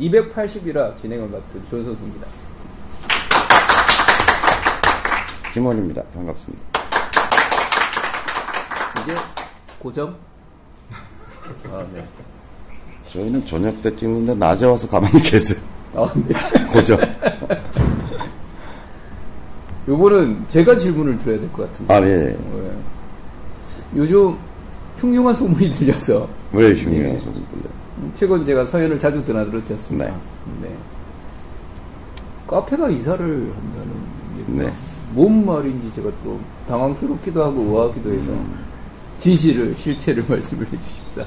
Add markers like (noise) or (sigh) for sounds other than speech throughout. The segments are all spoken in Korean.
280이라 진행을 맡은 조 선수입니다. 김원입니다. 반갑습니다. 이게 고점? (laughs) 아, 네. 저희는 저녁 때 찍는데 낮에 와서 가만히 계세요. 아, 네. (laughs) 고정. (laughs) 요거는 제가 질문을 드려야 될 것 같은데. 아, 예. 네. 요즘 흉흉한 소문이 들려서 왜 중요해요, 네. 소리 들려? 최근 제가 서현을 자주 드나들었지 않습니까? 네. 네. 카페가 이사를 한다는 얘기가 네. 뭔 말인지 제가 또 당황스럽기도 하고 의아하기도 해서 음. 진실을 실체를 (laughs) 말씀을 해주십사.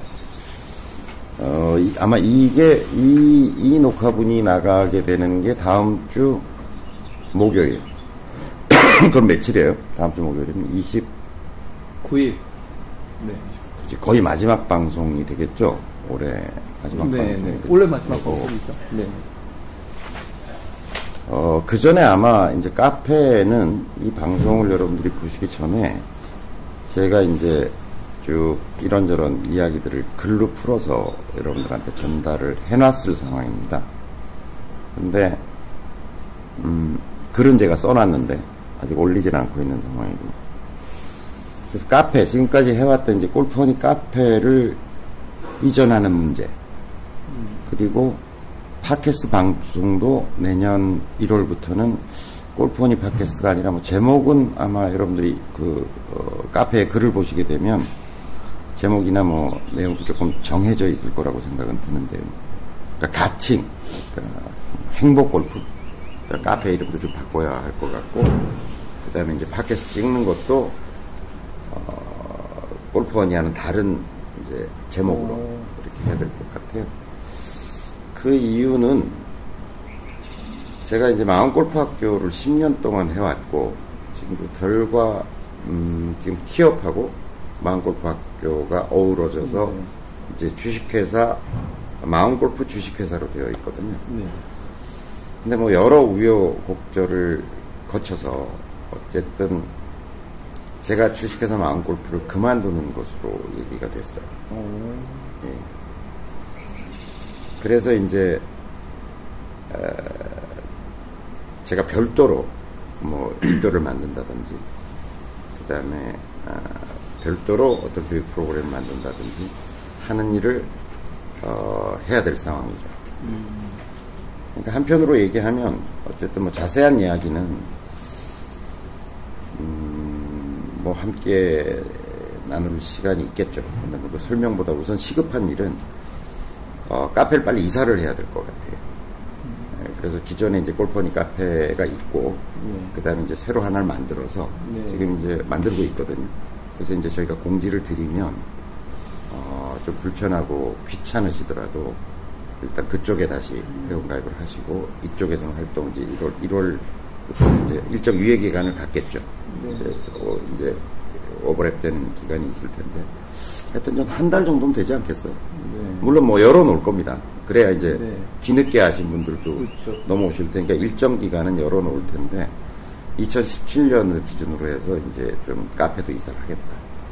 어, 이- 아마 이게, 이, 이 녹화분이 나가게 되는 게 다음 주 목요일. (coughs) 그럼 며칠이에요? 다음 주 목요일이면 20, 9일. 네. 거의 마지막 방송이 되겠죠? 올해 마지막 네, 방송이 네. 원래 마지막 되고. 방송이죠. 네. 어, 그 전에 아마 이제 카페는 이 방송을 여러분들이 보시기 전에 제가 이제 쭉 이런저런 이야기들을 글로 풀어서 여러분들한테 전달을 해놨을 상황입니다. 근데, 음, 글은 제가 써놨는데 아직 올리진 않고 있는 상황이고. 그래서 카페, 지금까지 해왔던 이제 골프원이 카페를 이전하는 문제. 그리고 팟캐스트 방송도 내년 1월부터는 골프원이 팟캐스트가 아니라 뭐 제목은 아마 여러분들이 그 어, 카페에 글을 보시게 되면 제목이나 뭐 내용도 조금 정해져 있을 거라고 생각은 드는데요. 그러니까 가칭, 그러니까 행복 골프. 그러니까 카페 이름도 좀 바꿔야 할 것 같고, 그 다음에 이제 팟캐스트 찍는 것도 어, 골프원이 하는 다른 이제 제목으로 이렇게 해야 될 것 같아요. 그 이유는 제가 이제 마음골프 학교를 10년 동안 해왔고 지금 그 결과 음, 지금 티업하고 마음골프 학교가 어우러져서 네. 이제 주식회사 마음골프 주식회사로 되어 있거든요. 네. 근데 뭐 여러 우여곡절을 거쳐서 어쨌든 제가 주식회사 마음 골프를 그만두는 것으로 얘기가 됐어요. 어, 예. 그래서 이제 에, 제가 별도로 뭐 인도를 만든다든지 그 다음에 아, 별도로 어떤 교육 프로그램을 만든다든지 하는 일을 어, 해야 될 상황이죠. 그러니까 한편으로 얘기하면 어쨌든 뭐 자세한 이야기는 음, 뭐 함께 나눌 시간이 있겠죠. 근데 그 설명보다 우선 시급한 일은 어, 카페를 빨리 이사를 해야 될 것 같아요. 네, 그래서 기존에 이제 골퍼니 카페가 있고, 네. 그 다음에 이제 새로 하나를 만들어서 네. 지금 이제 만들고 있거든요. 그래서 이제 저희가 공지를 드리면, 어, 좀 불편하고 귀찮으시더라도 일단 그쪽에 다시 회원가입을 하시고, 이쪽에서는 활동 이제 1월, 1월부터 이제 일정 유예 기간을 갖겠죠. 이제, 어, 이제 오버랩 되는 기간이 있을 텐데. 하여튼 좀한달 정도면 되지 않겠어요? 네. 물론 뭐 열어놓을 겁니다. 그래야 이제 네. 뒤늦게 하신 분들도 그렇죠. 넘어오실 테니까 일정 기간은 열어놓을 텐데 2017년을 기준으로 해서 이제 좀 카페도 이사를 하겠다.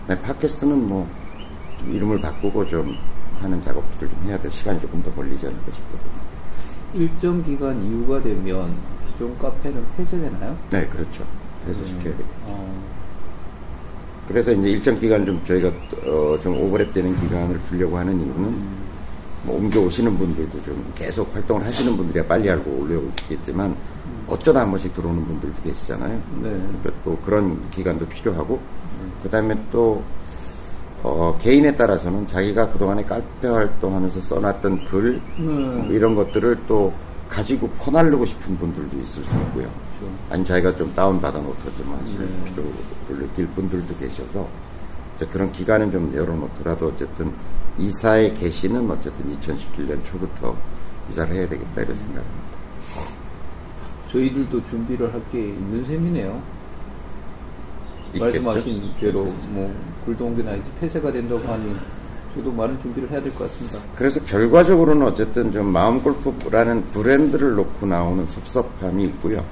네, 팟캐스트는 뭐좀 이름을 바꾸고 좀 하는 작업들을 좀 해야 돼 시간이 조금 더 걸리지 않을까 싶거든요. 일정 기간 이후가 되면 기존 카페는 폐쇄되나요? 네, 그렇죠. 그래서 시켜야 되겠죠. 어, 그래서 이제 일정 기간 좀 저희가 어, 좀 오버랩 되는 기간을 두려고 하는 이유는 뭐 옮겨 오시는 분들도 좀 계속 활동을 하시는 분들이야 빨리 알고 올려오겠지만 어쩌다 한 번씩 들어오는 분들도 계시잖아요. 네. 그러니까 또 그런 기간도 필요하고 그 다음에 또 어, 개인에 따라서는 자기가 그동안에 카페 활동하면서 써놨던 글 네. 뭐 이런 것들을 또 가지고 퍼날르고 싶은 분들도 있을 수 있고요. 아니 자기가 좀 다운받아 놓고 좀 하실 네. 필요를 느낄 분들도 계셔서 그런 기간은 좀 열어놓더라도 어쨌든 이사의 개시는 어쨌든 2017년 초부터 이사를 해야 되겠다 이런 생각입니다. 저희들도 준비를 할 게 있는 셈이네요. 있겠죠? 말씀하신 대로 뭐 굴동기나 이제 폐쇄가 된다고 하니 저도 많은 준비를 해야 될 것 같습니다. 그래서 결과적으로는 어쨌든 좀 마음 골프라는 브랜드를 놓고 나오는 섭섭함이 있고요.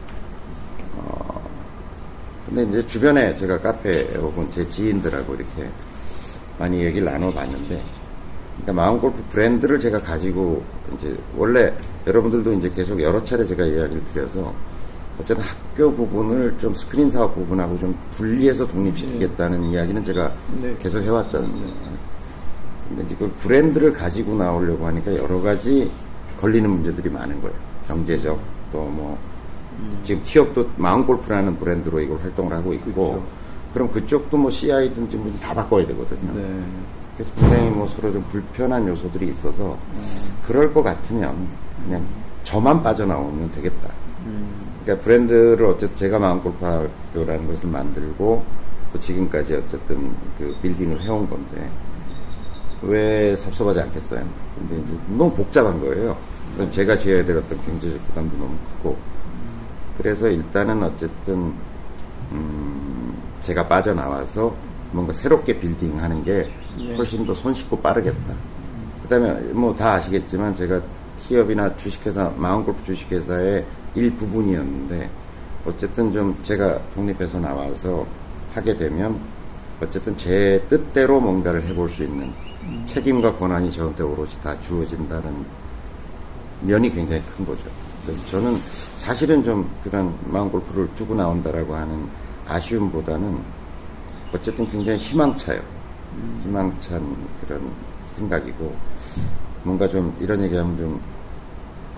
어, 근데 이제 주변에 제가 카페 혹은 제 지인들하고 이렇게 많이 얘기를 나눠봤는데, 그러니까 마음 골프 브랜드를 제가 가지고 이제 원래 여러분들도 이제 계속 여러 차례 제가 이야기를 드려서 어쨌든 학교 부분을 좀 스크린 사업 부분하고 좀 분리해서 독립시키겠다는 이야기는 제가 네. 계속 해왔잖아요. 근데 이제 그 브랜드를 가지고 나오려고 하니까 여러 가지 걸리는 문제들이 많은 거예요. 경제적 또뭐 지금 티업도 마운골프라는 브랜드로 이걸 활동을 하고 있고 그렇죠. 그럼 그쪽도 뭐 CI든지 뭐 다 바꿔야 되거든요. 네. 그래서 굉장히 뭐 서로 좀 불편한 요소들이 있어서 그럴 것 같으면 그냥 저만 빠져나오면 되겠다. 음. 그러니까 브랜드를 어쨌든 제가 마음골프학교라는 것을 만들고 또 지금까지 어쨌든 그 빌딩을 해온 건데 왜 섭섭하지 않겠어요? 근데 이제 너무 복잡한 거예요. 그건 제가 지어야 될 어떤 경제적 부담도 너무 크고 그래서 일단은 어쨌든 음 제가 빠져나와서 뭔가 새롭게 빌딩 하는 게 네. 훨씬 더 손쉽고 빠르겠다. 그 다음에 뭐 다 아시겠지만 제가 티업이나 주식회사 마음골프 주식회사의 일부분이었는데 어쨌든 좀 제가 독립해서 나와서 하게 되면 어쨌든 제 뜻대로 뭔가를 해볼 수 있는 책임과 권한이 저한테 오롯이 다 주어진다는 면이 굉장히 큰 거죠. 그래서 저는 사실은 좀 그런 마음 골프를 두고 나온다라고 하는 아쉬움보다는 어쨌든 굉장히 희망차요. 희망찬 그런 생각이고 뭔가 좀 이런 얘기하면 좀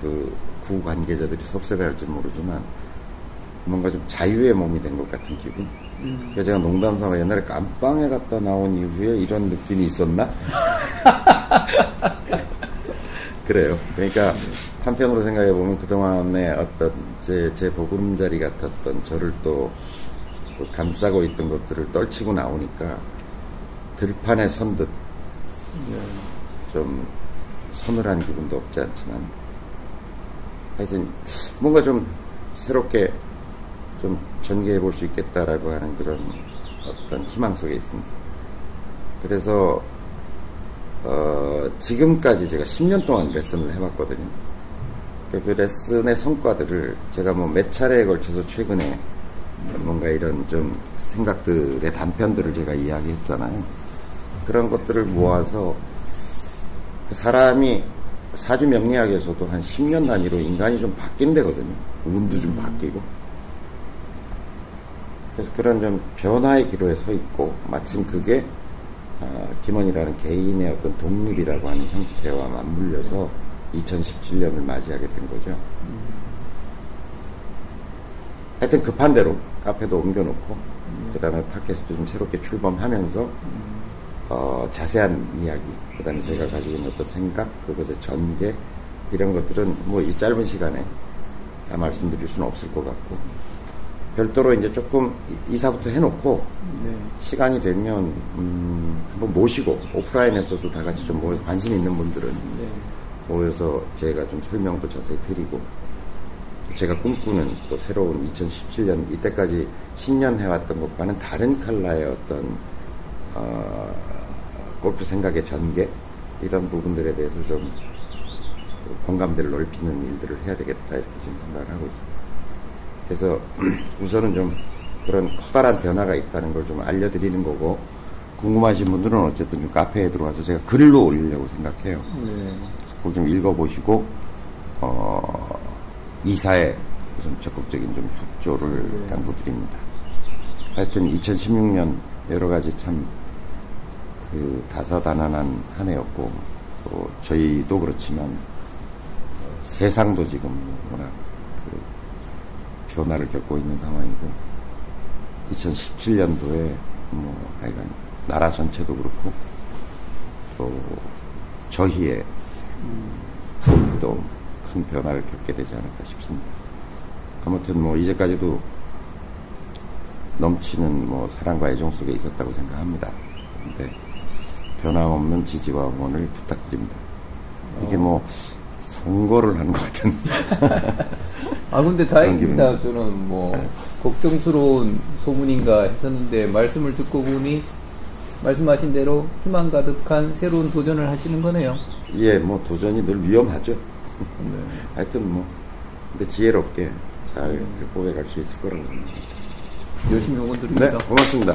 그 구 관계자들이 섭섭해할지 모르지만 뭔가 좀 자유의 몸이 된 것 같은 기분. 그래서 제가 농담 삼아 옛날에 깜빵에 갔다 나온 이후에 이런 느낌이 있었나? (laughs) 그래요. 그러니까 한편으로 생각해 보면 그동안의 어떤 제, 제 보금자리 같았던 저를 또, 또 감싸고 있던 것들을 떨치고 나오니까 들판에 선 듯 좀 서늘한 기분도 없지 않지만 하여튼 뭔가 좀 새롭게 좀 전개해 볼 수 있겠다라고 하는 그런 어떤 희망 속에 있습니다. 그래서 어, 지금까지 제가 10년 동안 레슨을 해봤거든요. 그, 그 레슨의 성과들을 제가 뭐 몇 차례에 걸쳐서 최근에 뭔가 이런 좀 생각들의 단편들을 제가 이야기했잖아요. 그런 것들을 모아서 그 사람이 사주 명리학에서도 한 10년 단위로 인간이 좀 바뀐대거든요. 운도 좀 바뀌고. 그래서 그런 좀 변화의 기로에 서 있고, 마침 그게, 아, 김원이라는 개인의 어떤 독립이라고 하는 형태와 맞물려서 2017년을 맞이하게 된 거죠. 하여튼 급한 대로 카페도 옮겨놓고, 그 다음에 팟캐스트 좀 새롭게 출범하면서, 어, 자세한 이야기, 그 다음에 제가 가지고 있는 어떤 생각, 그것의 전개, 이런 것들은 뭐 이 짧은 시간에 다 말씀드릴 수는 없을 것 같고, 별도로 이제 조금 이- 이사부터 해놓고, 네. 시간이 되면, 음, 한번 모시고, 오프라인에서도 다 같이 좀 모여, 관심 있는 분들은 네. 모여서 제가 좀 설명도 자세히 드리고, 또 제가 꿈꾸는 또 새로운 2017년, 이때까지 신년 해왔던 것과는 다른 컬러의 어떤, 어, 골프 생각의 전개, 이런 부분들에 대해서 좀 공감대를 넓히는 일들을 해야 되겠다, 이렇게 지금 생각을 하고 있습니다. 그래서 (clears throat) 우선은 좀 그런 커다란 변화가 있다는 걸 좀 알려드리는 거고, 궁금하신 분들은 어쨌든 좀 카페에 들어와서 제가 글로 올리려고 생각해요. 네. 그걸 좀 읽어보시고, 어, 이사에 좀 적극적인 좀 협조를 네. 당부드립니다. 하여튼 2016년 여러 가지 참, 그, 다사다난한 한 해였고, 또 저희도 그렇지만, 어, 세상도 지금 워낙 그 변화를 겪고 있는 상황이고, 2017년도에 뭐, 하여간, 나라 전체도 그렇고, 또, 저희의 골프도 큰 변화를 겪게 되지 않을까 싶습니다. 아무튼 뭐 이제까지도 넘치는 뭐 사랑과 애정 속에 있었다고 생각합니다. 근데 변함없는 지지와 응원을 부탁드립니다. 이게 뭐 선거를 하는 것 같은 (laughs) 아, 근데 다행입니다. 저는 뭐, 걱정스러운 소문인가 했었는데, 말씀을 듣고 보니, 말씀하신 대로 희망 가득한 새로운 도전을 하시는 거네요. 예, 뭐 도전이 늘 위험하죠. 네. (laughs) 하여튼 뭐 근데 지혜롭게 잘 극복해 갈수 있을 거라고 생각합니다. 열심히 응원 드립니다. 네, 고맙습니다.